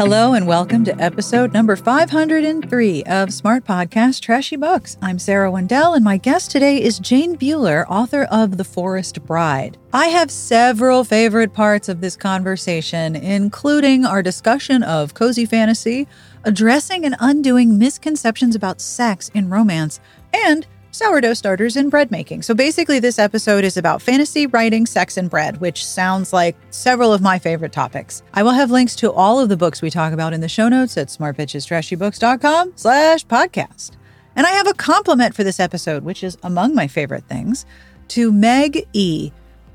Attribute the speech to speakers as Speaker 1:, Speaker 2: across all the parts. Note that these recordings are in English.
Speaker 1: Hello and welcome to episode number 503 of Smart Podcast Trashy Books. I'm Sarah Wendell, and my guest today is Jane Buehler, author of The Forest Bride. I have several favorite parts of this conversation, including our discussion of cozy fantasy, addressing and undoing misconceptions about sex in romance, and sourdough starters and bread making. So basically, this episode is about fantasy, writing, sex, and bread, which sounds like several of my favorite topics. I will have links to all of the books we talk about in the show notes at smartbitchestrashybooks.com slash podcast. And I have a compliment for this episode, which is among my favorite things, to Meg E.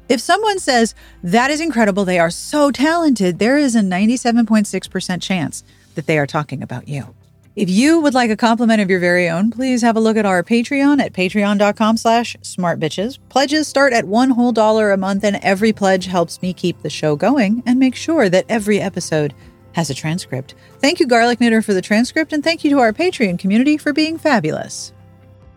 Speaker 1: If someone says, that is incredible, they are so talented, there is a 97.6% chance that they are talking about you. If you would like a compliment of your very own, please have a look at our Patreon at patreon.com slash smartbitches. Pledges start at one whole dollar a month, and every pledge helps me keep the show going and make sure that every episode has a transcript. Thank you, Garlic Knitter, for the transcript, and thank you to our Patreon community for being fabulous.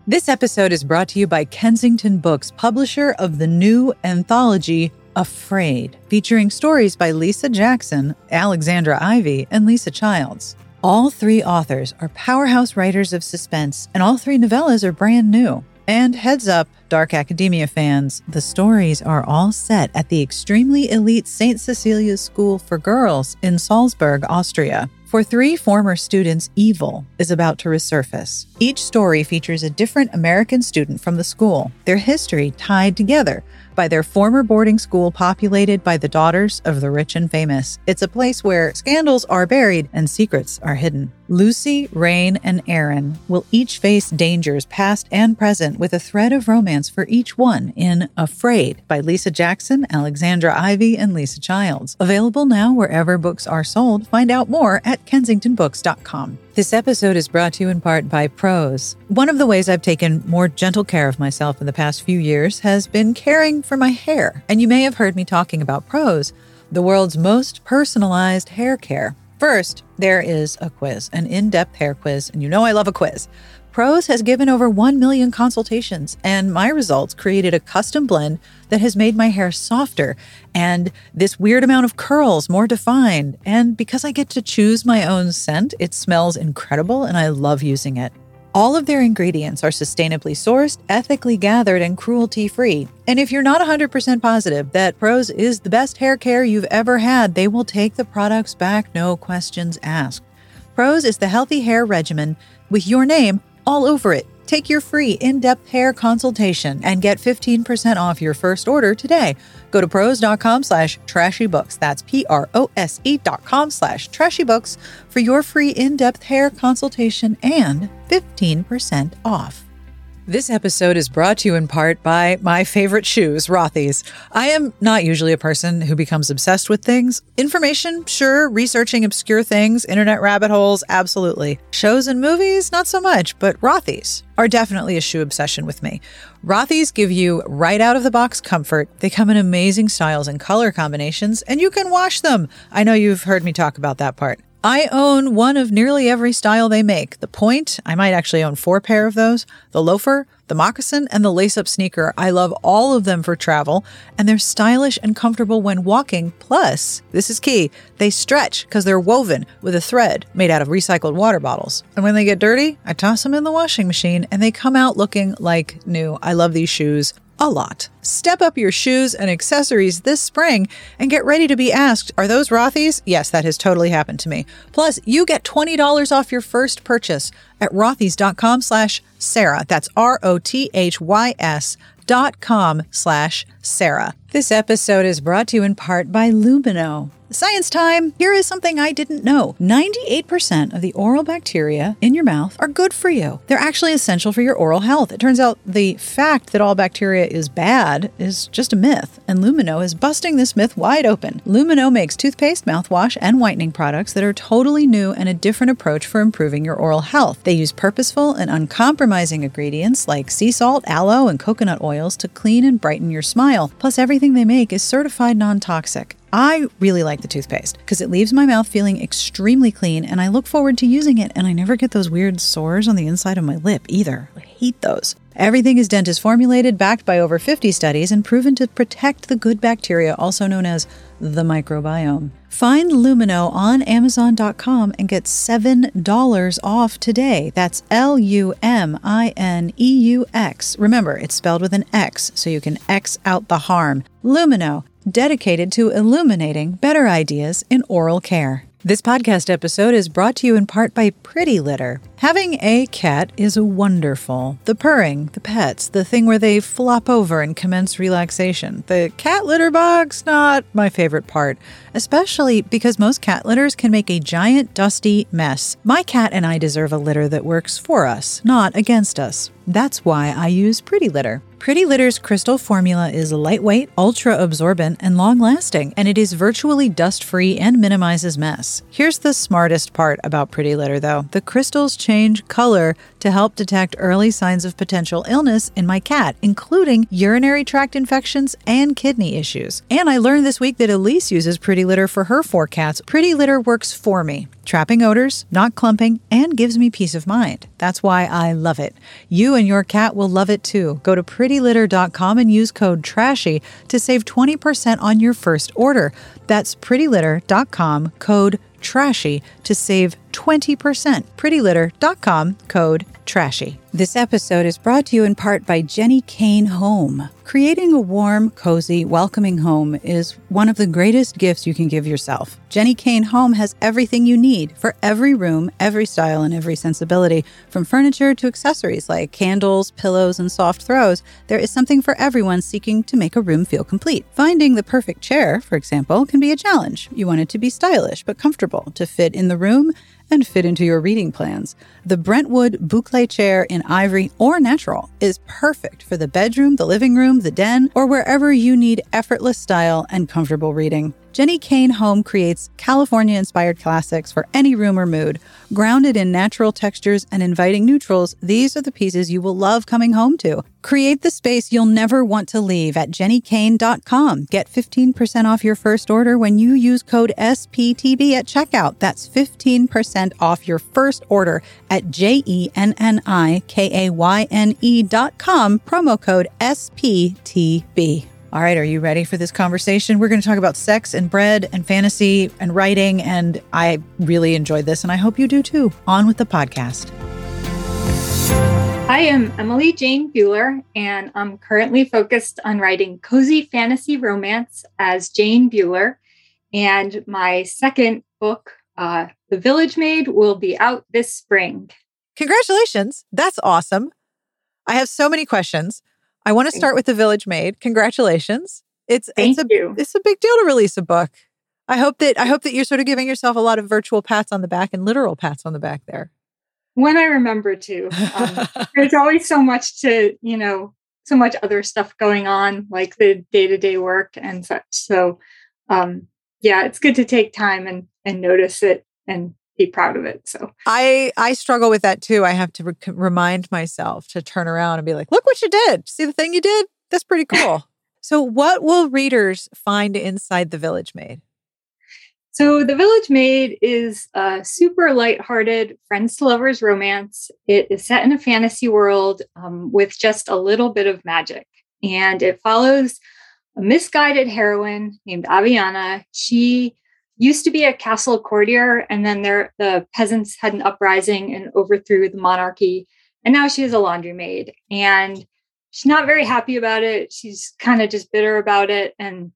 Speaker 1: This episode is brought to you by Kensington Books, publisher of the new anthology Afraid, featuring stories by Lisa Jackson, Alexandra Ivy, and Lisa Childs. All three authors are powerhouse writers of suspense, and all three novellas are brand new. And heads up, Dark Academia fans, the stories are all set at the extremely elite St. Cecilia's School for Girls in Salzburg, Austria. For three former students, evil is about to resurface. Each story features a different American student from the school, their history tied together by their former boarding school populated by the daughters of the rich and famous. It's a place where scandals are buried and secrets are hidden. Lucy, Rain, and Aaron will each face dangers past and present with a thread of romance for each one in Afraid by Lisa Jackson, Alexandra Ivy, and Lisa Childs. Available now wherever books are sold. Find out more at kensingtonbooks.com. This episode is brought to you in part by Prose. One of the ways I've taken more gentle care of myself in the past few years has been caring for my hair. And you may have heard me talking about Prose, the world's most personalized hair care. First, there is a quiz, an in depth hair quiz, and you know I love a quiz. Prose has given over 1 million consultations, and my results created a custom blend that has made my hair softer and this weird amount of curls more defined. And because I get to choose my own scent, it smells incredible and I love using it. All of their ingredients are sustainably sourced, ethically gathered, and cruelty free. And if you're not 100% positive that Prose is the best hair care you've ever had, they will take the products back, no questions asked. Prose is the healthy hair regimen with your name all over it. Take your free in-depth hair consultation and get 15% off your first order today. Go to prose.com slash trashybooks. That's P-R-O-S-E dot com slash trashybooks for your free in-depth hair consultation and 15% off. This episode is brought to you in part by my favorite shoes, Rothy's. I am not usually a person who becomes obsessed with things. Information, sure. Researching obscure things, internet rabbit holes, absolutely. Shows and movies, not so much, but Rothy's are definitely a shoe obsession with me. Rothy's give you right out of the box comfort. They come in amazing styles and color combinations, and you can wash them. I know you've heard me talk about that part. I own one of nearly every style they make. The point, I might actually own four pair of those. The loafer, the moccasin, and the lace up sneaker. I love all of them for travel, and they're stylish and comfortable when walking. Plus, this is key, they stretch because they're woven with a thread made out of recycled water bottles. And when they get dirty, I toss them in the washing machine and they come out looking like new. I love these shoes a lot. Step up your shoes and accessories this spring and get ready to be asked, are those Rothy's? Yes, that has totally happened to me. Plus, you get $20 off your first purchase at rothys.com slash Sarah. That's R-O-T-H-Y-S dot com slash Sarah. This episode is brought to you in part by Lumineux. Science time! Here is something I didn't know 98% of the oral bacteria in your mouth are good for you. They're actually essential for your oral health. It turns out the fact that all bacteria is bad is just a myth, and Lumineux is busting this myth wide open. Lumineux makes toothpaste, mouthwash, and whitening products that are totally new and a different approach for improving your oral health. They use purposeful and uncompromising ingredients like sea salt, aloe, and coconut oils to clean and brighten your smile. Plus, everything they make is certified non toxic. I really like the toothpaste because it leaves my mouth feeling extremely clean and I look forward to using it and I never get those weird sores on the inside of my lip either. I hate those. Everything is dentist formulated, backed by over 50 studies, and proven to protect the good bacteria, also known as the microbiome. Find Lumineux on Amazon.com and get $7 off today. That's L U M I N E U X. Remember, it's spelled with an X, so you can X out the harm. Lumineux, dedicated to illuminating better ideas in oral care. This podcast episode is brought to you in part by Pretty Litter. Having a cat is wonderful. The purring, the pets, the thing where they flop over and commence relaxation. The cat litter box, not my favorite part, especially because most cat litters can make a giant, dusty mess. My cat and I deserve a litter that works for us, not against us. That's why I use Pretty Litter. Pretty Litter's crystal formula is lightweight, ultra absorbent, and long lasting, and it is virtually dust free and minimizes mess. Here's the smartest part about Pretty Litter, though the crystals change color to help detect early signs of potential illness in my cat, including urinary tract infections and kidney issues. And I learned this week that Elise uses Pretty Litter for her four cats. Pretty Litter works for me, trapping odors, not clumping, and gives me peace of mind. That's why I love it. You and your cat will love it too. Go to prettylitter.com and use code TRASHY to save 20% on your first order. That's prettylitter.com, code TRASHY to save 20%. prettylitter.com, code TRASHY. This episode is brought to you in part by Jenni Kayne Home. Creating a warm, cozy, welcoming home is one of the greatest gifts you can give yourself. Jenni Kayne Home has everything you need for every room, every style, and every sensibility. From furniture to accessories like candles, pillows, and soft throws, there is something for everyone seeking to make a room feel complete. Finding the perfect chair, for example, can be a challenge. You want it to be stylish but comfortable, to fit in the room and fit into your reading plans. The Brentwood Boucle chair in ivory or natural is perfect for the bedroom, the living room, the den, or wherever you need effortless style and comfortable reading. Jenni Kayne Home creates California inspired classics for any room or mood. Grounded in natural textures and inviting neutrals, these are the pieces you will love coming home to. Create the space you'll never want to leave at jennikayne.com. Get 15% off your first order when you use code SPTB at checkout. That's 15% off your first order at J E N N I K A Y N E.com, promo code SPTB. All right, are you ready for this conversation? We're going to talk about sex and bread and fantasy and writing, and I really enjoyed this, and I hope you do too. On with the podcast.
Speaker 2: I am Emily Jane Buehler, and I'm currently focused on writing cozy fantasy romance as Jane Buehler. And my second book, uh, The Village Maid, will be out this spring.
Speaker 1: Congratulations. That's awesome. I have so many questions. I want to start with The Village Maid. Congratulations. It's
Speaker 2: Thank
Speaker 1: it's a
Speaker 2: you.
Speaker 1: it's a big deal to release a book. I hope that I hope that you're sort of giving yourself a lot of virtual pats on the back and literal pats on the back there.
Speaker 2: When I remember to. Um, there's always so much to, you know, so much other stuff going on, like the day to day work and such. So, um, yeah, it's good to take time and and notice it and be proud of it. So
Speaker 1: I I struggle with that too. I have to re- remind myself to turn around and be like, "Look what you did! See the thing you did? That's pretty cool." so, what will readers find inside the Village Maid?
Speaker 2: So, The Village Maid is a super lighthearted friends to lovers romance. It is set in a fantasy world um, with just a little bit of magic, and it follows a misguided heroine named Aviana. She used to be a castle courtier, and then there, the peasants had an uprising and overthrew the monarchy, and now she is a laundry maid. And she's not very happy about it. She's kind of just bitter about it, and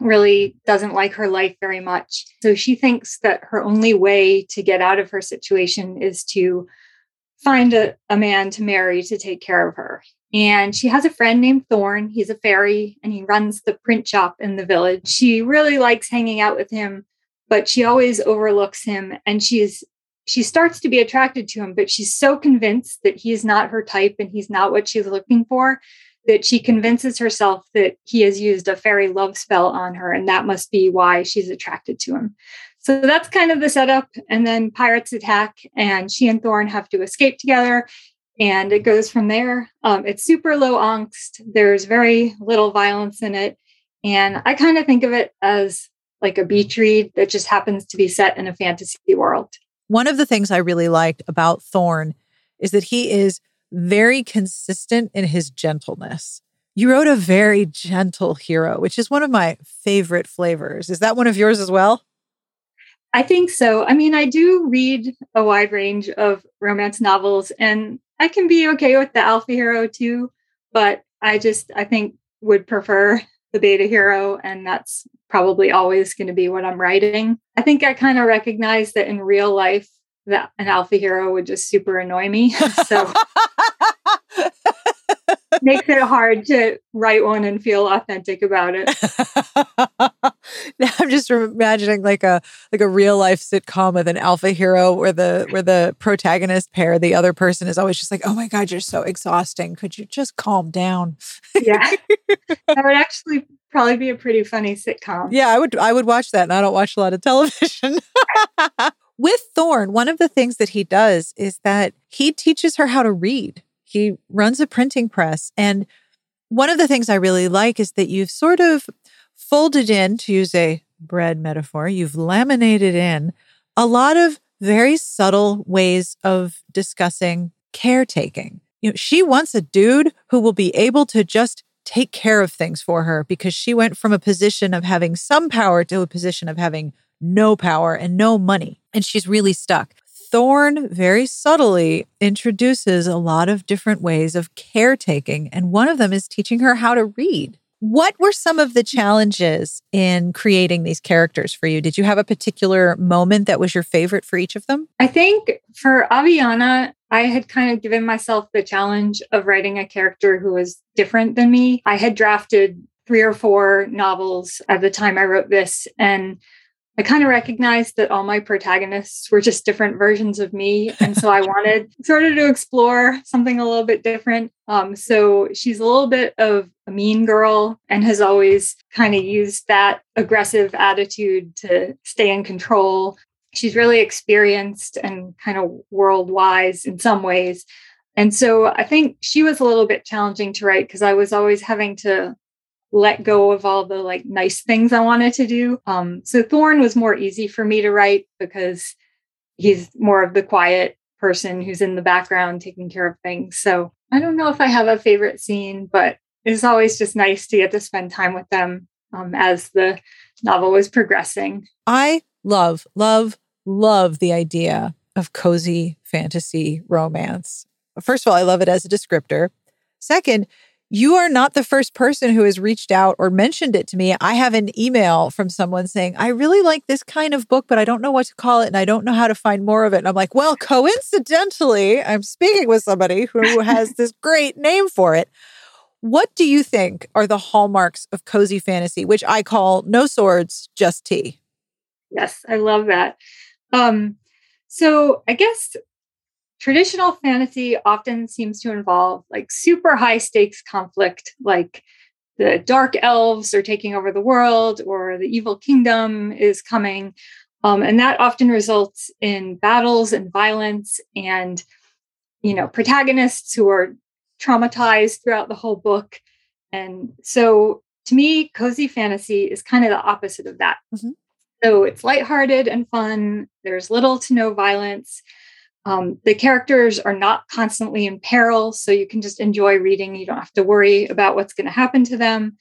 Speaker 2: really doesn't like her life very much. So she thinks that her only way to get out of her situation is to find a, a man to marry to take care of her. And she has a friend named Thorn. He's a fairy and he runs the print shop in the village. She really likes hanging out with him, but she always overlooks him and she's she starts to be attracted to him, but she's so convinced that he is not her type and he's not what she's looking for that she convinces herself that he has used a fairy love spell on her, and that must be why she's attracted to him. So that's kind of the setup. And then pirates attack, and she and Thorn have to escape together. And it goes from there. Um, it's super low angst. There's very little violence in it. And I kind of think of it as like a beach read that just happens to be set in a fantasy world.
Speaker 1: One of the things I really liked about Thorn is that he is very consistent in his gentleness. You wrote a very gentle hero, which is one of my favorite flavors. Is that one of yours as well?
Speaker 2: I think so. I mean, I do read a wide range of romance novels and I can be okay with the alpha hero too, but I just I think would prefer the beta hero and that's probably always going to be what I'm writing. I think I kind of recognize that in real life that an alpha hero would just super annoy me. So makes it hard to write one and feel authentic about it.
Speaker 1: now I'm just imagining like a like a real life sitcom with an alpha hero where the where the protagonist pair, the other person is always just like, "Oh my god, you're so exhausting. Could you just calm down?"
Speaker 2: yeah, that would actually probably be a pretty funny sitcom.
Speaker 1: Yeah, I would I would watch that, and I don't watch a lot of television. With Thorn, one of the things that he does is that he teaches her how to read. He runs a printing press. And one of the things I really like is that you've sort of folded in, to use a bread metaphor, you've laminated in a lot of very subtle ways of discussing caretaking. You know, she wants a dude who will be able to just take care of things for her because she went from a position of having some power to a position of having no power and no money. And she's really stuck. Thorn very subtly introduces a lot of different ways of caretaking, and one of them is teaching her how to read. What were some of the challenges in creating these characters for you? Did you have a particular moment that was your favorite for each of them?
Speaker 2: I think for Aviana, I had kind of given myself the challenge of writing a character who was different than me. I had drafted three or four novels at the time I wrote this, and I kind of recognized that all my protagonists were just different versions of me. And so I wanted sort of to explore something a little bit different. Um, so she's a little bit of a mean girl and has always kind of used that aggressive attitude to stay in control. She's really experienced and kind of world wise in some ways. And so I think she was a little bit challenging to write because I was always having to let go of all the like nice things I wanted to do. Um, so Thorn was more easy for me to write because he's more of the quiet person who's in the background taking care of things. So I don't know if I have a favorite scene, but it's always just nice to get to spend time with them um, as the novel was progressing.
Speaker 1: I love, love, love the idea of cozy fantasy romance. First of all, I love it as a descriptor. Second, you are not the first person who has reached out or mentioned it to me. I have an email from someone saying, I really like this kind of book, but I don't know what to call it and I don't know how to find more of it. And I'm like, well, coincidentally, I'm speaking with somebody who has this great name for it. What do you think are the hallmarks of cozy fantasy, which I call no swords, just tea?
Speaker 2: Yes, I love that. Um, so I guess traditional fantasy often seems to involve like super high stakes conflict, like the dark elves are taking over the world or the evil kingdom is coming. Um, and that often results in battles and violence and, you know, protagonists who are traumatized throughout the whole book. And so to me, cozy fantasy is kind of the opposite of that. Mm-hmm. So it's lighthearted and fun. There's little to no violence. Um, the characters are not constantly in peril, so you can just enjoy reading. You don't have to worry about what's going to happen to them.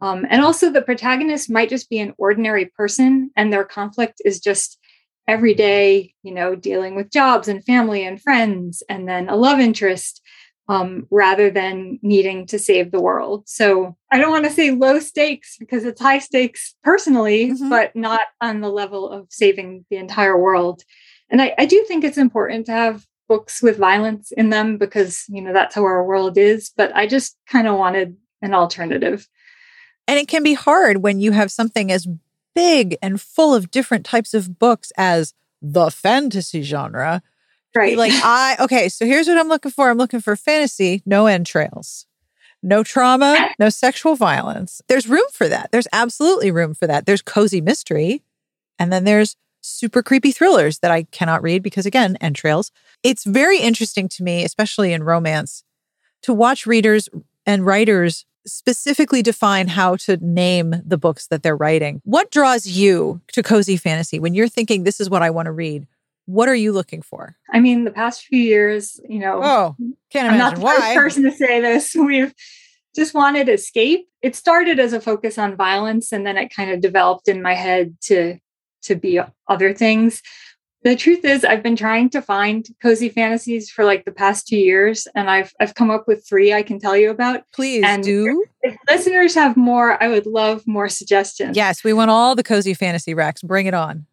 Speaker 2: Um, and also, the protagonist might just be an ordinary person, and their conflict is just every day, you know, dealing with jobs and family and friends, and then a love interest. Um, rather than needing to save the world. So I don't want to say low stakes because it's high stakes personally, mm-hmm. but not on the level of saving the entire world. And I, I do think it's important to have books with violence in them because, you know, that's how our world is. But I just kind of wanted an alternative.
Speaker 1: And it can be hard when you have something as big and full of different types of books as the fantasy genre.
Speaker 2: Right.
Speaker 1: Like, I, okay, so here's what I'm looking for I'm looking for fantasy, no entrails, no trauma, no sexual violence. There's room for that. There's absolutely room for that. There's cozy mystery. And then there's super creepy thrillers that I cannot read because, again, entrails. It's very interesting to me, especially in romance, to watch readers and writers specifically define how to name the books that they're writing. What draws you to cozy fantasy when you're thinking, this is what I want to read? what are you looking for?
Speaker 2: I mean, the past few years, you know,
Speaker 1: oh, can't imagine
Speaker 2: I'm not the
Speaker 1: why.
Speaker 2: first person to say this. We've just wanted escape. It started as a focus on violence, and then it kind of developed in my head to to be other things. The truth is, I've been trying to find cozy fantasies for like the past two years, and I've I've come up with three I can tell you about.
Speaker 1: Please
Speaker 2: And
Speaker 1: do.
Speaker 2: If listeners have more, I would love more suggestions.
Speaker 1: Yes, we want all the cozy fantasy racks. Bring it on.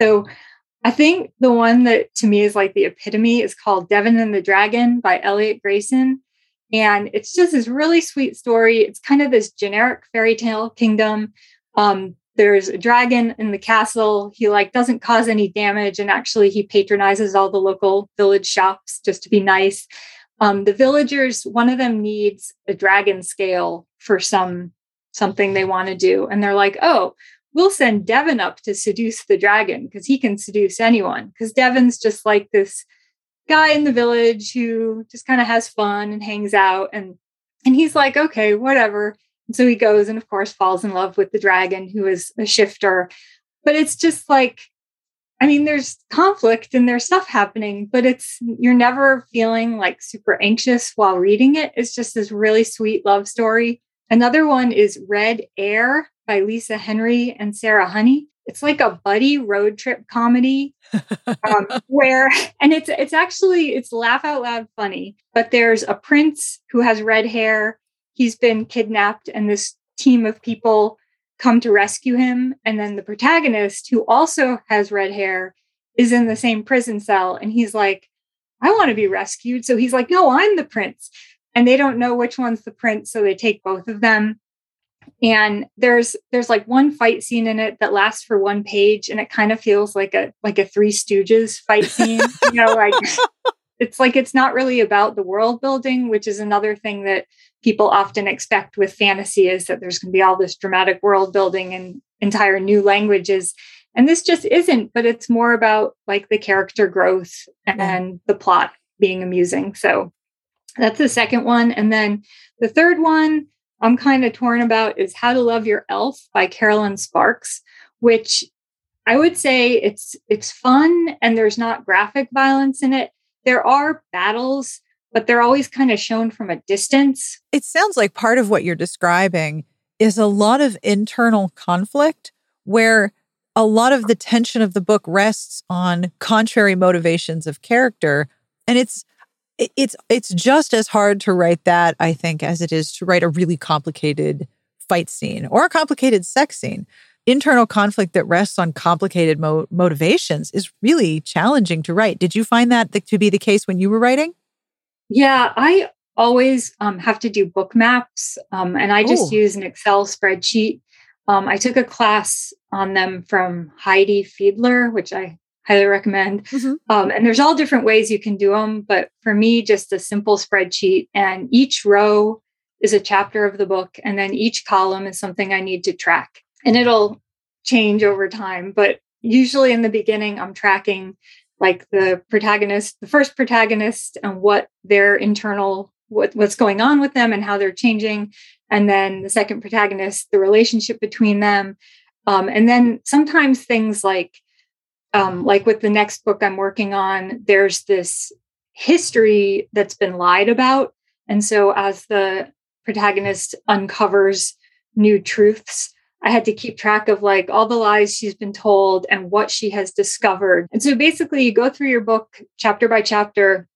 Speaker 2: So I think the one that to me is like the epitome is called Devon and the Dragon by Eliot Grayson. And it's just this really sweet story. It's kind of this generic fairy tale kingdom. Um, there's a dragon in the castle. He like doesn't cause any damage, and actually he patronizes all the local village shops just to be nice. Um, the villagers, one of them needs a dragon scale for some something they want to do, and they're like, "Oh, we'll send Devon up to seduce the dragon because he can seduce anyone." Because Devon's just like this guy in the village who just kind of has fun and hangs out, and and he's like, "Okay, whatever." So he goes and, of course, falls in love with the dragon, who is a shifter. But it's just like, I mean, there's conflict and there's stuff happening, but it's, you're never feeling like super anxious while reading it. It's just this really sweet love story. Another one is Red Heir by Lisa Henry and Sara Honey. It's like a buddy road trip comedy um, where, and it's it's actually it's laugh out loud funny. But there's a prince who has red hair he's been kidnapped and this team of people come to rescue him. And then the protagonist who also has red hair is in the same prison cell. And he's like i want to be rescued. So he's like no i'm the prince. And they don't know which one's the prince so they take both of them. And there's there's like one fight scene in it that lasts for one page and it kind of feels like a like a three stooges fight scene you know like it's like it's not really about the world building which is another thing that people often expect with fantasy is that there's going to be all this dramatic world building and entire new languages. And this just isn't but it's more about like the character growth and the plot being amusing. So that's the second one. And then the third one i'm kind of torn about is how to love your elf by carolyn sparks which i would say it's it's fun and there's not graphic violence in it there are battles but they're always kind of shown from a distance.
Speaker 1: It sounds like part of what you're describing is a lot of internal conflict where a lot of the tension of the book rests on contrary motivations of character and it's it's it's just as hard to write that I think as it is to write a really complicated fight scene or a complicated sex scene. Internal conflict that rests on complicated mo- motivations is really challenging to write. Did you find that to be the case when you were writing?
Speaker 2: Yeah, I always um, have to do book maps, um, and I just Ooh. use an Excel spreadsheet. Um, I took a class on them from Heidi Fiedler, which I highly recommend. Mm-hmm. Um, and there's all different ways you can do them, but for me, just a simple spreadsheet, and each row is a chapter of the book, and then each column is something I need to track, and it'll change over time. But usually in the beginning, I'm tracking like the protagonist, the first protagonist, and what their internal what, what's going on with them and how they're changing, and then the second protagonist, the relationship between them, um, and then sometimes things like um, like with the next book I'm working on, there's this history that's been lied about, and so as the protagonist uncovers new truths I had to keep track of like all the lies she's been told and what she has discovered. And so basically, you go through your book chapter by chapter,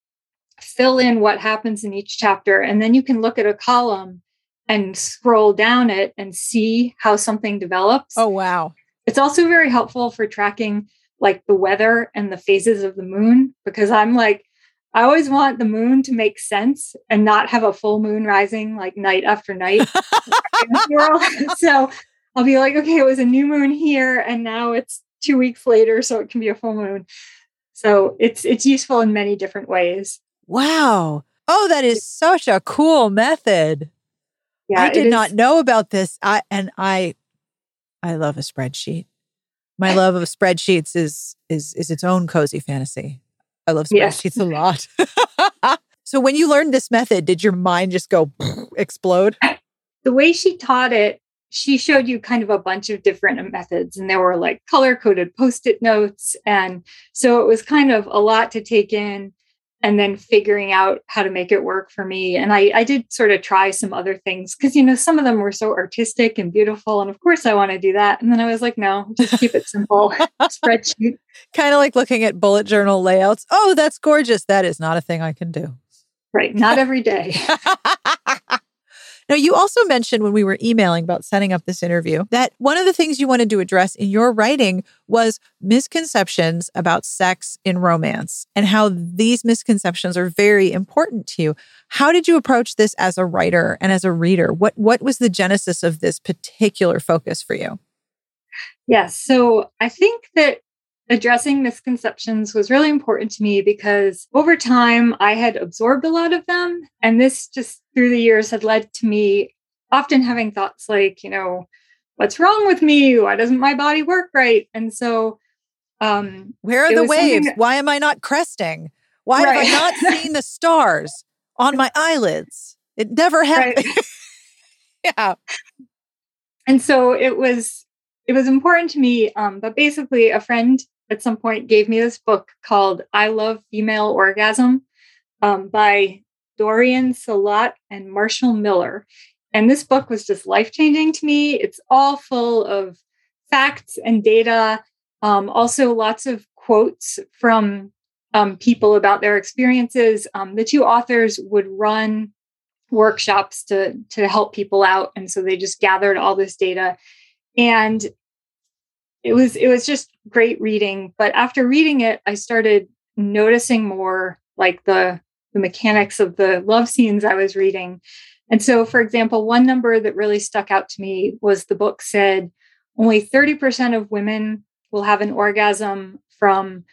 Speaker 2: fill in what happens in each chapter, and then you can look at a column and scroll down it and see how something develops.
Speaker 1: Oh, wow.
Speaker 2: It's also very helpful for tracking like the weather and the phases of the moon because I'm like, I always want the moon to make sense and not have a full moon rising like night after night. so I'll be like, okay, it was a new moon here, and now it's two weeks later, so it can be a full moon. So it's it's useful in many different ways.
Speaker 1: Wow. Oh, that is such a cool method. Yeah, I did not know about this. I and I I love a spreadsheet. My love of spreadsheets is is is its own cozy fantasy. I love spreadsheets a lot. so when you learned this method, did your mind just go explode?
Speaker 2: The way she taught it she showed you kind of a bunch of different methods, and there were like color coded post it notes. And so it was kind of a lot to take in and then figuring out how to make it work for me. And I, I did sort of try some other things because, you know, some of them were so artistic and beautiful. And of course, I want to do that. And then I was like, no, just keep it simple. Spreadsheet.
Speaker 1: Kind of like looking at bullet journal layouts. Oh, that's gorgeous. That is not a thing I can do.
Speaker 2: Right. Not every day.
Speaker 1: Now, you also mentioned when we were emailing about setting up this interview that one of the things you wanted to address in your writing was misconceptions about sex in romance and how these misconceptions are very important to you. How did you approach this as a writer and as a reader? What what was the genesis of this particular focus for you?
Speaker 2: Yes, so I think that addressing misconceptions was really important to me because over time I had absorbed a lot of them. And this just through the years had led to me often having thoughts like, you know, what's wrong with me? Why doesn't my body work right? And so, um,
Speaker 1: where are the waves? That, Why am I not cresting? Why right. have I not seen the stars on my eyelids? It never happened. Right. yeah.
Speaker 2: And so it was it was important to me. Um, but basically, a friend at some point gave me this book called I Love Female Orgasm um, by Dorian Solot and Marshall Miller. And this book was just life changing to me. It's all full of facts and data, um, also lots of quotes from um, people about their experiences. Um, the two authors would run workshops to, to help people out. And so they just gathered all this data. And it was it was just great reading but after reading it i started noticing more like the the mechanics of the love scenes i was reading and so for example one number that really stuck out to me was the book said only 30% of women will have an orgasm from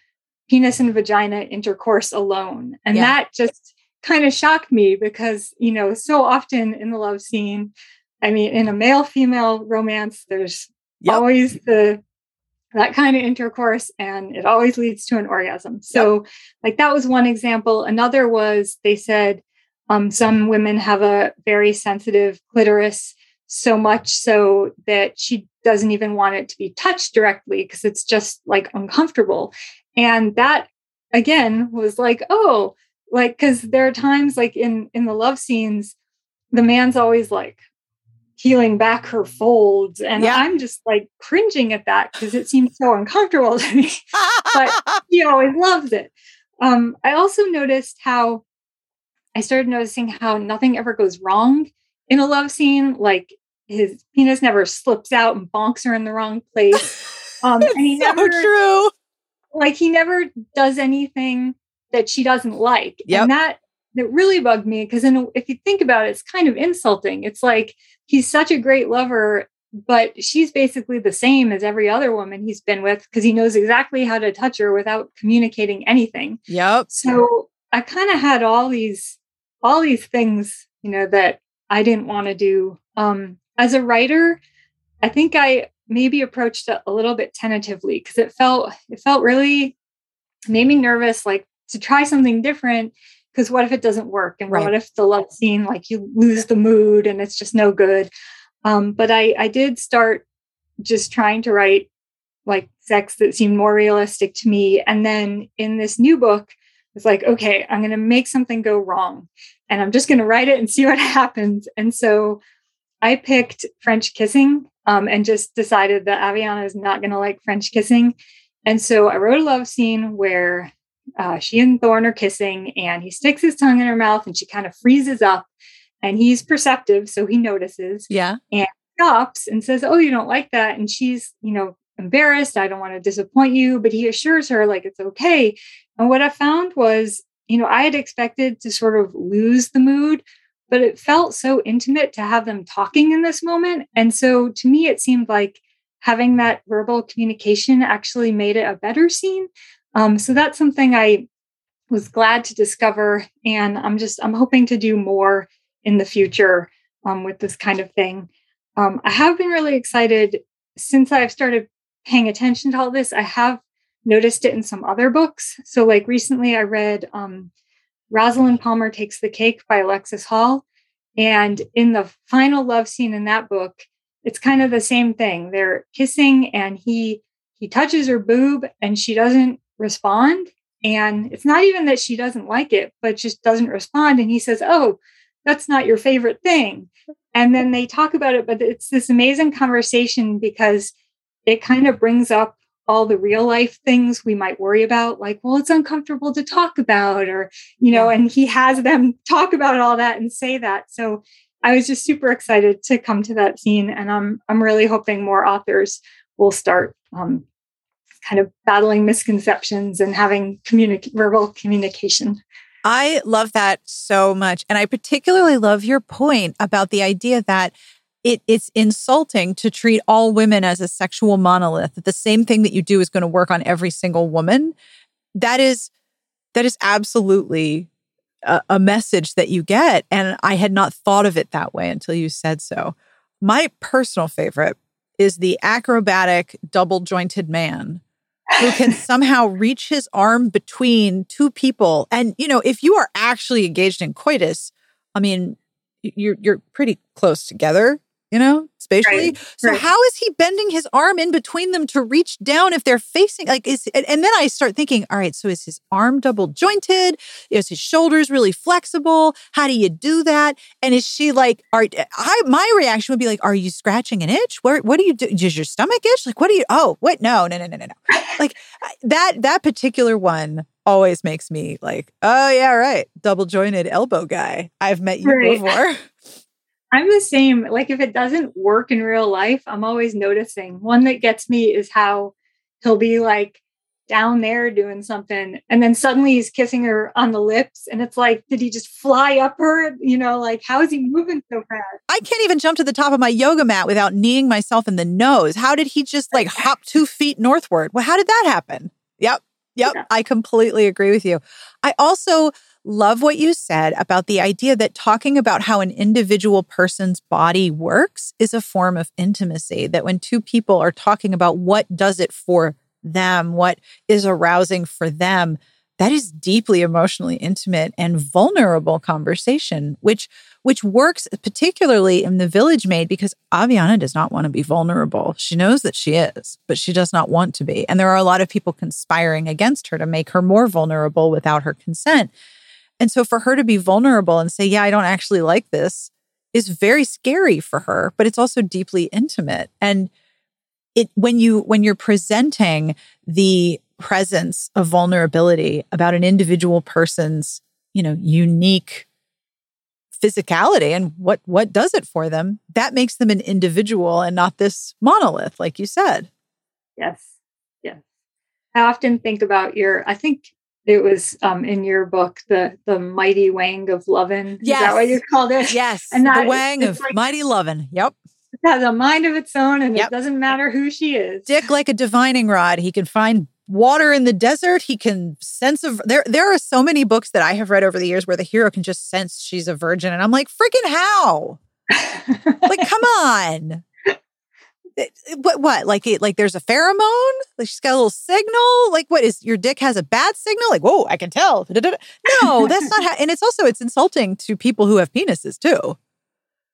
Speaker 2: penis and vagina intercourse alone and yeah. that just kind of shocked me because you know so often in the love scene i mean in a male female romance there's yep. always the that kind of intercourse and it always leads to an orgasm. So yep. like that was one example. Another was they said um, some women have a very sensitive clitoris so much so that she doesn't even want it to be touched directly because it's just like uncomfortable. And that again was like oh like because there are times like in in the love scenes the man's always like peeling back her folds. And yeah. I'm just like cringing at that because it seems so uncomfortable to me. but he always loves it. Um, I also noticed how I started noticing how nothing ever goes wrong in a love scene. Like his penis never slips out and bonks her in the wrong place.
Speaker 1: Um, and he so never, true.
Speaker 2: Like he never does anything that she doesn't like. Yep. And that that really bugged me because if you think about it, it's kind of insulting. It's like he's such a great lover, but she's basically the same as every other woman he's been with because he knows exactly how to touch her without communicating anything.
Speaker 1: Yep.
Speaker 2: So I kind of had all these all these things, you know, that I didn't want to do. Um, as a writer, I think I maybe approached it a little bit tentatively because it felt it felt really made me nervous, like to try something different because what if it doesn't work? And right. what if the love scene like you lose the mood and it's just no good? Um, but i i did start just trying to write like sex that seemed more realistic to me. And then in this new book it's like okay i'm going to make something go wrong and i'm just going to write it and see what happens. And so i picked french kissing um, and just decided that aviana is not going to like french kissing. And so i wrote a love scene where uh, she and Thorn are kissing, and he sticks his tongue in her mouth, and she kind of freezes up. And he's perceptive, so he notices.
Speaker 1: Yeah.
Speaker 2: And stops and says, Oh, you don't like that. And she's, you know, embarrassed. I don't want to disappoint you. But he assures her, like, it's okay. And what I found was, you know, I had expected to sort of lose the mood, but it felt so intimate to have them talking in this moment. And so to me, it seemed like having that verbal communication actually made it a better scene. Um, so that's something I was glad to discover. And I'm just, I'm hoping to do more in the future um, with this kind of thing. Um, I have been really excited since I've started paying attention to all this. I have noticed it in some other books. So, like recently, I read um, Rosaline Palmer Takes the Cake by Alexis Hall. And in the final love scene in that book, it's kind of the same thing. They're kissing and he he touches her boob and she doesn't respond. And it's not even that she doesn't like it, but just doesn't respond. And he says, Oh, that's not your favorite thing. And then they talk about it, but it's this amazing conversation because it kind of brings up all the real life things we might worry about, like, well, it's uncomfortable to talk about, or, you know, and he has them talk about all that and say that. So I was just super excited to come to that scene. And I'm I'm really hoping more authors will start um, kind of battling misconceptions and having verbal communication.
Speaker 1: I love that so much. And I particularly love your point about the idea that it, it's insulting to treat all women as a sexual monolith, that the same thing that you do is going to work on every single woman. That is that is absolutely a, a message that you get. And I had not thought of it that way until you said so. My personal favorite is the acrobatic double jointed man who can somehow reach his arm between two people. And, you know, if you are actually engaged in coitus, I mean, you're you're pretty close together you know, spatially. Right, so right. how is he bending his arm in between them to reach down if they're facing like is and, and, then I start thinking, all right, so is his arm double jointed? Is his shoulders really flexible? How do you do that? And is she like, are I my reaction would be like, are you scratching an itch? Where what do you do? Does your stomach itch? Like what do you oh wait, no, no, no, no, no, no. like that that particular one always makes me like, oh yeah, right. Double jointed elbow guy. I've met you right. before.
Speaker 2: I'm the same. Like if it doesn't work in real life, I'm always noticing. One that gets me is how he'll be like down there doing something and then suddenly he's kissing her on the lips and it's like did he just fly up her you know like how is he moving so fast
Speaker 1: i can't even jump to the top of my yoga mat without kneeing myself in the nose how did he just like hop two feet northward well how did that happen yep yep yeah. i completely agree with you i also love what you said about the idea that talking about how an individual person's body works is a form of intimacy that when two people are talking about what does it for them what is arousing for them that is deeply emotionally intimate and vulnerable conversation which which works particularly in the village maid because aviana does not want to be vulnerable. She knows that she is but she does not want to be. And there are a lot of people conspiring against her to make her more vulnerable without her consent and so for her to be vulnerable and say, Yeah, I don't actually like this is very scary for her, but it's also deeply intimate. And it when you when you're presenting the presence of vulnerability about an individual person's, you know, unique physicality and what what does it for them, that makes them an individual and not this monolith, like you said.
Speaker 2: Yes. Yes. I often think about your, I think it was um, in your book, the the mighty Wang of Lovin. Yes. Is that what you called it?
Speaker 1: Yes. And that, the Wang of like, mighty Lovin. Yep.
Speaker 2: It has a mind of its own, and yep. it doesn't matter who she is.
Speaker 1: Dick like a divining rod. He can find water in the desert. He can sense of there. There are so many books that I have read over the years where the hero can just sense she's a virgin, and I'm like, freaking how? like, come on what what? Like it like there's a pheromone? Like she's got a little signal? Like what is your dick has a bad signal? Like whoa i can tell. No that's not how and it's also it's insulting to people who have penises too.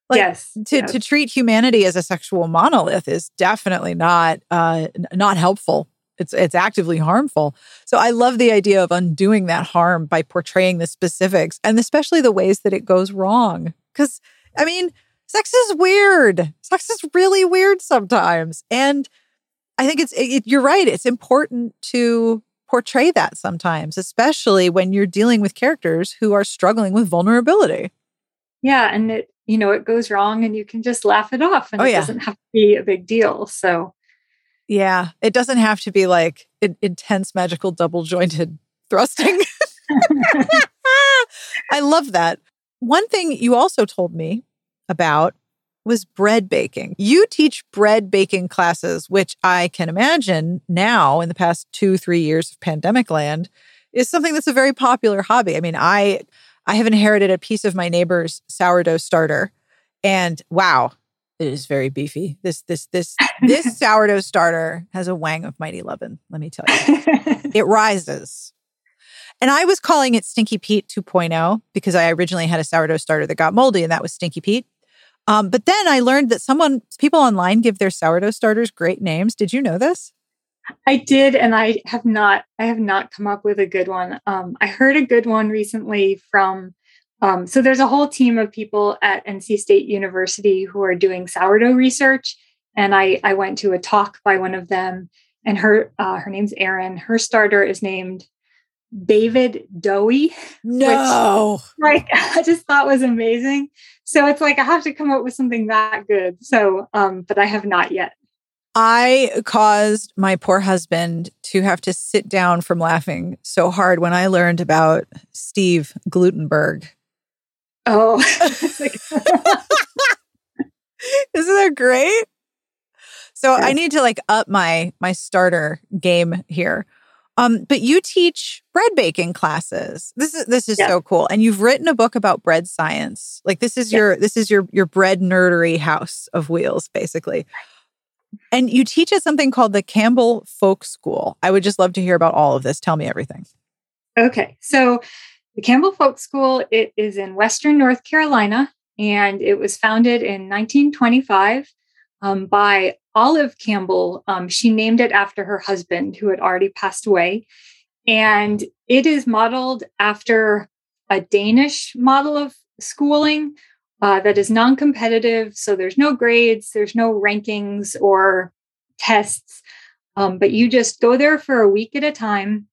Speaker 2: Like, yes,
Speaker 1: to,
Speaker 2: yes.
Speaker 1: to treat humanity as a sexual monolith is definitely not uh not helpful. It's it's actively harmful. So i love the idea of undoing that harm by portraying the specifics and especially the ways that it goes wrong. Because i mean sex is weird. Sex is really weird sometimes. And I think it's, it, you're right. It's important to portray that sometimes, especially when you're dealing with characters who are struggling with vulnerability.
Speaker 2: Yeah. And it, you know, it goes wrong and you can just laugh it off and oh, it yeah. doesn't have to be a big deal. So,
Speaker 1: yeah, it doesn't have to be like intense, magical, double jointed thrusting. I love that. One thing you also told me about was bread baking. You teach bread baking classes, which I can imagine now in the past two, three years of pandemic land is something that's a very popular hobby. I mean, I I have inherited a piece of my neighbor's sourdough starter, and wow, it is very beefy. This this this this sourdough starter has a wang of mighty lovin', let me tell you. it rises. And I was calling it Stinky Pete 2.0 because I originally had a sourdough starter that got moldy, and that was Stinky Pete. Um, but then I learned that someone, people online give their sourdough starters great names. Did you know this?
Speaker 2: I did, and I have not. I have not come up with a good one. Um, I heard a good one recently from. Um, so there's a whole team of people at NC State University who are doing sourdough research, and I I went to a talk by one of them, and her uh, her name's Erin. Her starter is named David Dowie.
Speaker 1: No,
Speaker 2: which, like I just thought was amazing. So it's like I have to come up with something that good. So, um, but I have not yet.
Speaker 1: I caused my poor husband to have to sit down from laughing so hard when I learned about Steve Glutenberg.
Speaker 2: Oh,
Speaker 1: isn't that great? So. I need to like up my my starter game here. Um, but you teach bread baking classes. This is this is yeah. so cool. And you've written a book about bread science. Like this is yeah. your this is your your bread nerdery house of wheels, basically. And you teach at something called the Campbell Folk School. I would just love to hear about all of this. Tell me everything.
Speaker 2: Okay. So the Campbell Folk School, it is in Western North Carolina, and it was founded in 1925 um, by Olive Campbell. Um, she named it after her husband, who had already passed away. And it is modeled after a Danish model of schooling uh, that is non competitive. So there's no grades, there's no rankings or tests, um, but you just go there for a week at a time.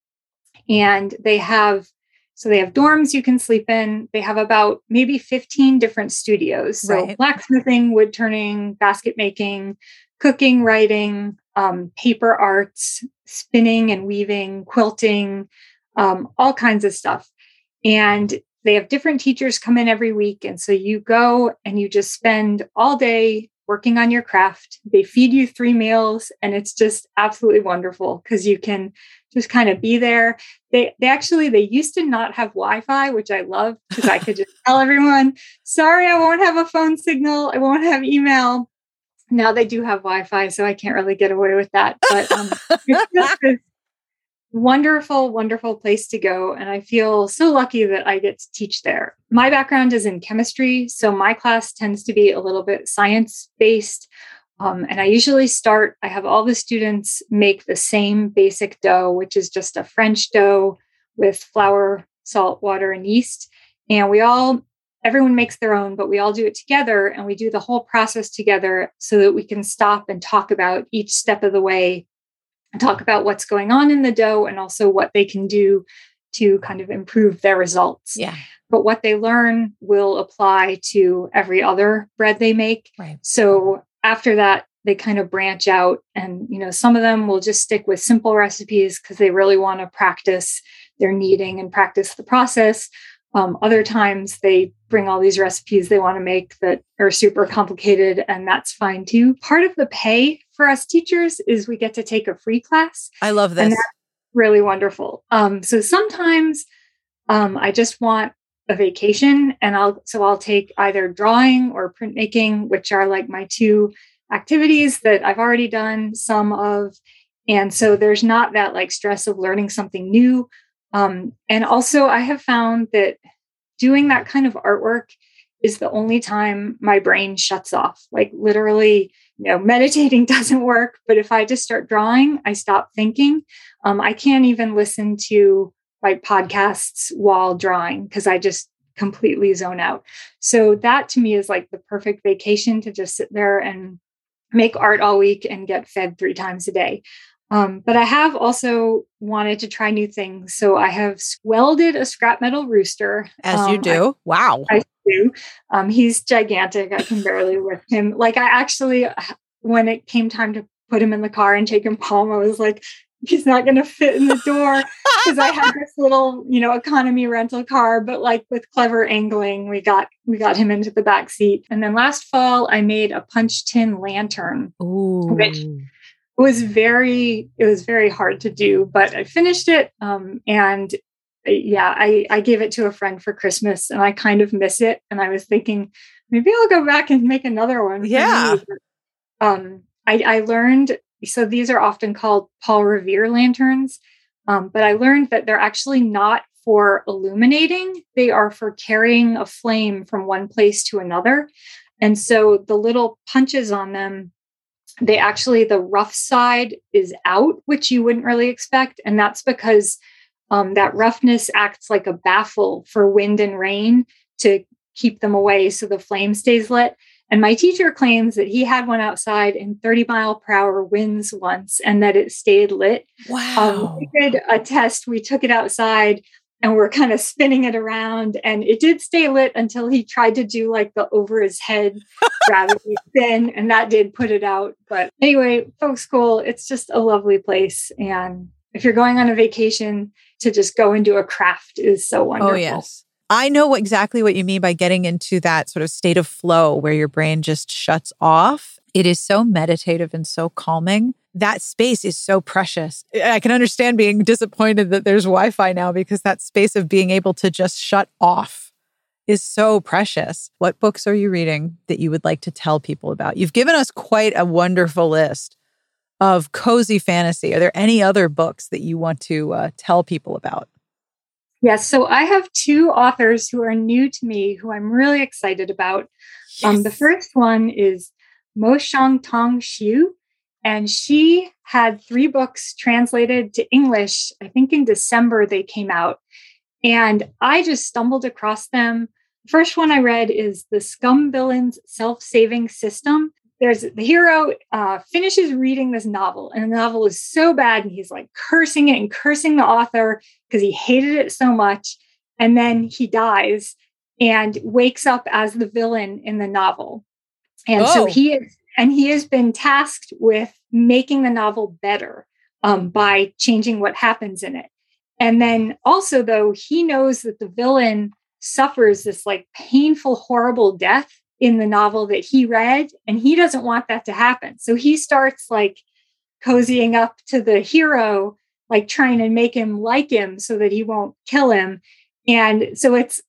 Speaker 2: And they have so they have dorms you can sleep in. They have about maybe 15 different studios. So right. blacksmithing, wood turning, basket making, cooking, writing, um, paper arts, spinning and weaving, quilting, um, all kinds of stuff. And they have different teachers come in every week. And so you go and you just spend all day working on your craft. They feed you three meals and it's just absolutely wonderful because you can just kind of be there. They they actually they used to not have Wi-Fi, which I love because I could just tell everyone, sorry, I won't have a phone signal, I won't have email. Now they do have Wi-Fi, so I can't really get away with that. But um, it's just this wonderful, wonderful place to go. And I feel so lucky that I get to teach there. My background is in chemistry. So my class tends to be a little bit science based. Um, and I usually start, I have all the students make the same basic dough, which is just a French dough with flour, salt, water, and yeast. And we all, everyone makes their own, but we all do it together and we do the whole process together so that we can stop and talk about each step of the way and talk about what's going on in the dough and also what they can do to kind of improve their results.
Speaker 1: Yeah.
Speaker 2: But what they learn will apply to every other bread they make.
Speaker 1: Right.
Speaker 2: So after that, they kind of branch out and you know some of them will just stick with simple recipes because they really want to practice their kneading and practice the process um, other times they bring all these recipes they want to make that are super complicated, and that's fine too. Part of the pay for us teachers is we get to take a free class.
Speaker 1: I love this.
Speaker 2: really wonderful. Um, so sometimes um, I just want a vacation, and I'll so I'll take either drawing or printmaking, which are like my two activities that I've already done some of. And so there's not that like stress of learning something new. Um, and also, I have found that doing that kind of artwork is the only time my brain shuts off. Like literally, you know, meditating doesn't work. But if I just start drawing, I stop thinking. Um, I can't even listen to like podcasts while drawing because I just completely zone out. So that to me is like the perfect vacation to just sit there and make art all week and get fed three times a day. Um, but I have also wanted to try new things. So I have welded a scrap metal rooster.
Speaker 1: As um, you do. I, wow.
Speaker 2: I do. Um, he's gigantic. I can barely lift him. Like I actually, when it came time to put him in the car and take him home, I was like, he's not going to fit in the door because I had this little, you know, economy rental car, but like with clever angling, we got we got him into the back seat. And then last fall, I made a punch tin lantern,
Speaker 1: Ooh.
Speaker 2: which it was very it was very hard to do but i finished it um, and uh, yeah I, I gave it to a friend for christmas and i kind of miss it and i was thinking maybe i'll go back and make another one.
Speaker 1: Yeah.
Speaker 2: Um, I, I learned so these are often called paul revere lanterns um, but i learned that they're actually not for illuminating they are for carrying a flame from one place to another And so the little punches on them, they actually, the rough side is out, which you wouldn't really expect. And that's because um, that roughness acts like a baffle for wind and rain to keep them away so the flame stays lit. And my teacher claims that he had one outside in 30 mile per hour winds once and that it stayed lit.
Speaker 1: Wow.
Speaker 2: Um, we did a test, we took it outside and we're kind of spinning it around and it did stay lit until he tried to do like the over his head gravity spin and that did put it out. But anyway folk school it's just a lovely place. And if you're going on a vacation to just go and do a craft is so oh, wonderful.
Speaker 1: oh yes. I know exactly what you mean by getting into that sort of state of flow where your brain just shuts off. It is so meditative and so calming. That space is so precious. I can understand being disappointed that there's Wi Fi now because that space of being able to just shut off is so precious. What books are you reading that you would like to tell people about? You've given us quite a wonderful list of cozy fantasy. Are there any other books that you want to uh, tell people about?
Speaker 2: Yes. So I have two authors who are new to me who I'm really excited about. Yes. Um, the first one is Mo Xiang Tong Xiu. And she had three books translated to English. I think in December they came out. And I just stumbled across them. The first one I read is The Scum Villain's Self Saving System. There's the hero uh, finishes reading this novel, and the novel is so bad, and he's like cursing it and cursing the author because he hated it so much. And then he dies and wakes up as the villain in the novel. And oh. so he is and he has been tasked with making the novel better um, by changing what happens in it. And then also, though, he knows that the villain suffers this like painful, horrible death in the novel that he read, and he doesn't want that to happen. So he starts like cozying up to the hero, like trying to make him like him so that he won't kill him. And so it's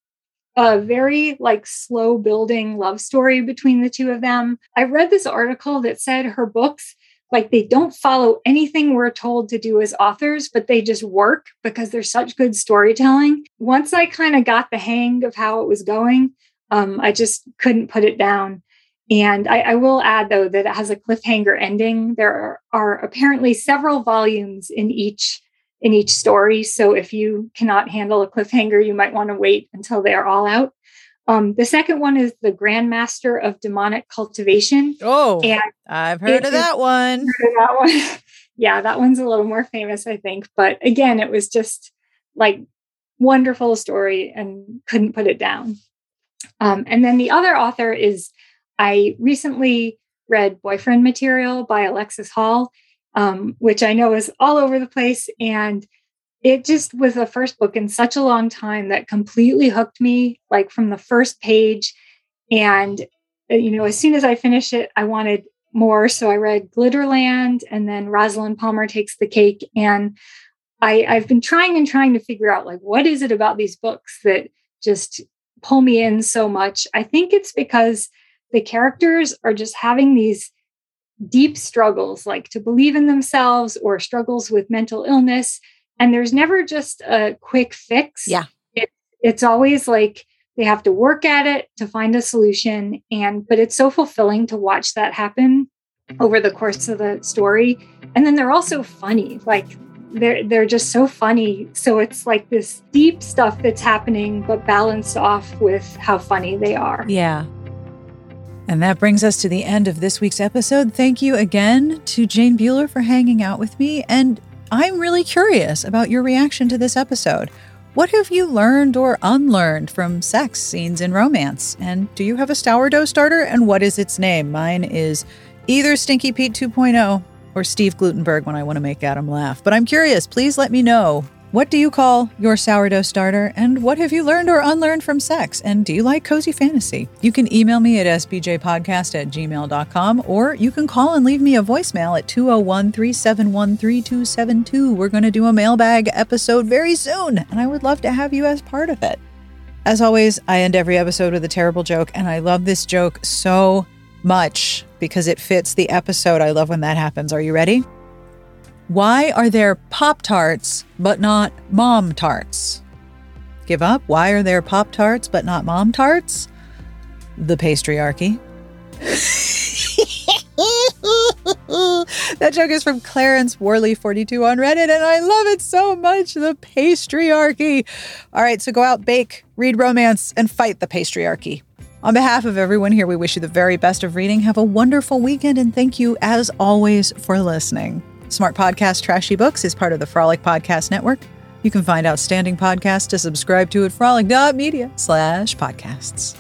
Speaker 2: a very like slow building love story between the two of them. I read this article that said her books like they don't follow anything we're told to do as authors, but they just work because they're such good storytelling. Once I kind of got the hang of how it was going, um, I just couldn't put it down. And I, I, will add, though, that it has a cliffhanger ending. There are, are apparently several volumes in each in each story. So if you cannot handle a cliffhanger, you might want to wait until they're all out. Um, the second one is the Grandmaster of Demonic Cultivation.
Speaker 1: Oh, and I've heard of that one. Heard of that
Speaker 2: one. yeah, that one's a little more famous, I think. But again, it was just like wonderful story and couldn't put it down. Um, and then the other author is I recently read Boyfriend Material by Alexis Hall um, which I know is all over the place. And it just was the first book in such a long time that completely hooked me, like from the first page. And, uh, you know, as soon as I finished it, I wanted more. So I read Glitterland and then Rosaline Palmer Takes the Cake. And I, I've been trying and trying to figure out, like, what is it about these books that just pull me in so much? I think it's because the characters are just having these deep struggles like to believe in themselves or struggles with mental illness and there's never just a quick fix.
Speaker 1: Yeah.
Speaker 2: It, it's always like they have to work at it to find a solution. And but it's so fulfilling to watch that happen mm-hmm. over the course of the story. And then they're also funny. Like they're they're just so funny. So it's like this deep stuff that's happening but balanced off with how funny they are.
Speaker 1: Yeah. And that brings us to the end of this week's episode. Thank you again to Jane Buehler for hanging out with me. And I'm really curious about your reaction to this episode. What have you learned or unlearned from sex scenes in romance? And do you have a sourdough starter? And what is its name? Mine is either Stinky Pete 2.0 or Steve Glutenberg when I want to make Adam laugh. But I'm curious. Please let me know what do you call your sourdough starter? And what have you learned or unlearned from sex? And do you like cozy fantasy? You can email me at sbjpodcast at gmail.com or you can call and leave me a voicemail at 201 371 3272. We're going to do a mailbag episode very soon, and I would love to have you as part of it. As always, I end every episode with a terrible joke, and I love this joke so much because it fits the episode. I love when that happens. Are you ready? Why are there Pop Tarts but not Mom Tarts? Give up? Why are there Pop Tarts but not Mom Tarts? The patriarchy. that joke is from Clarence Worley42 on Reddit, and I love it so much. The patriarchy. All right, so go out, bake, read romance, and fight the patriarchy. On behalf of everyone here, we wish you the very best of reading. Have a wonderful weekend, and thank you, as always, for listening. Smart Podcast Trashy Books is part of the Frolic Podcast Network. You can find outstanding podcasts to subscribe to at frolic.media slash podcasts.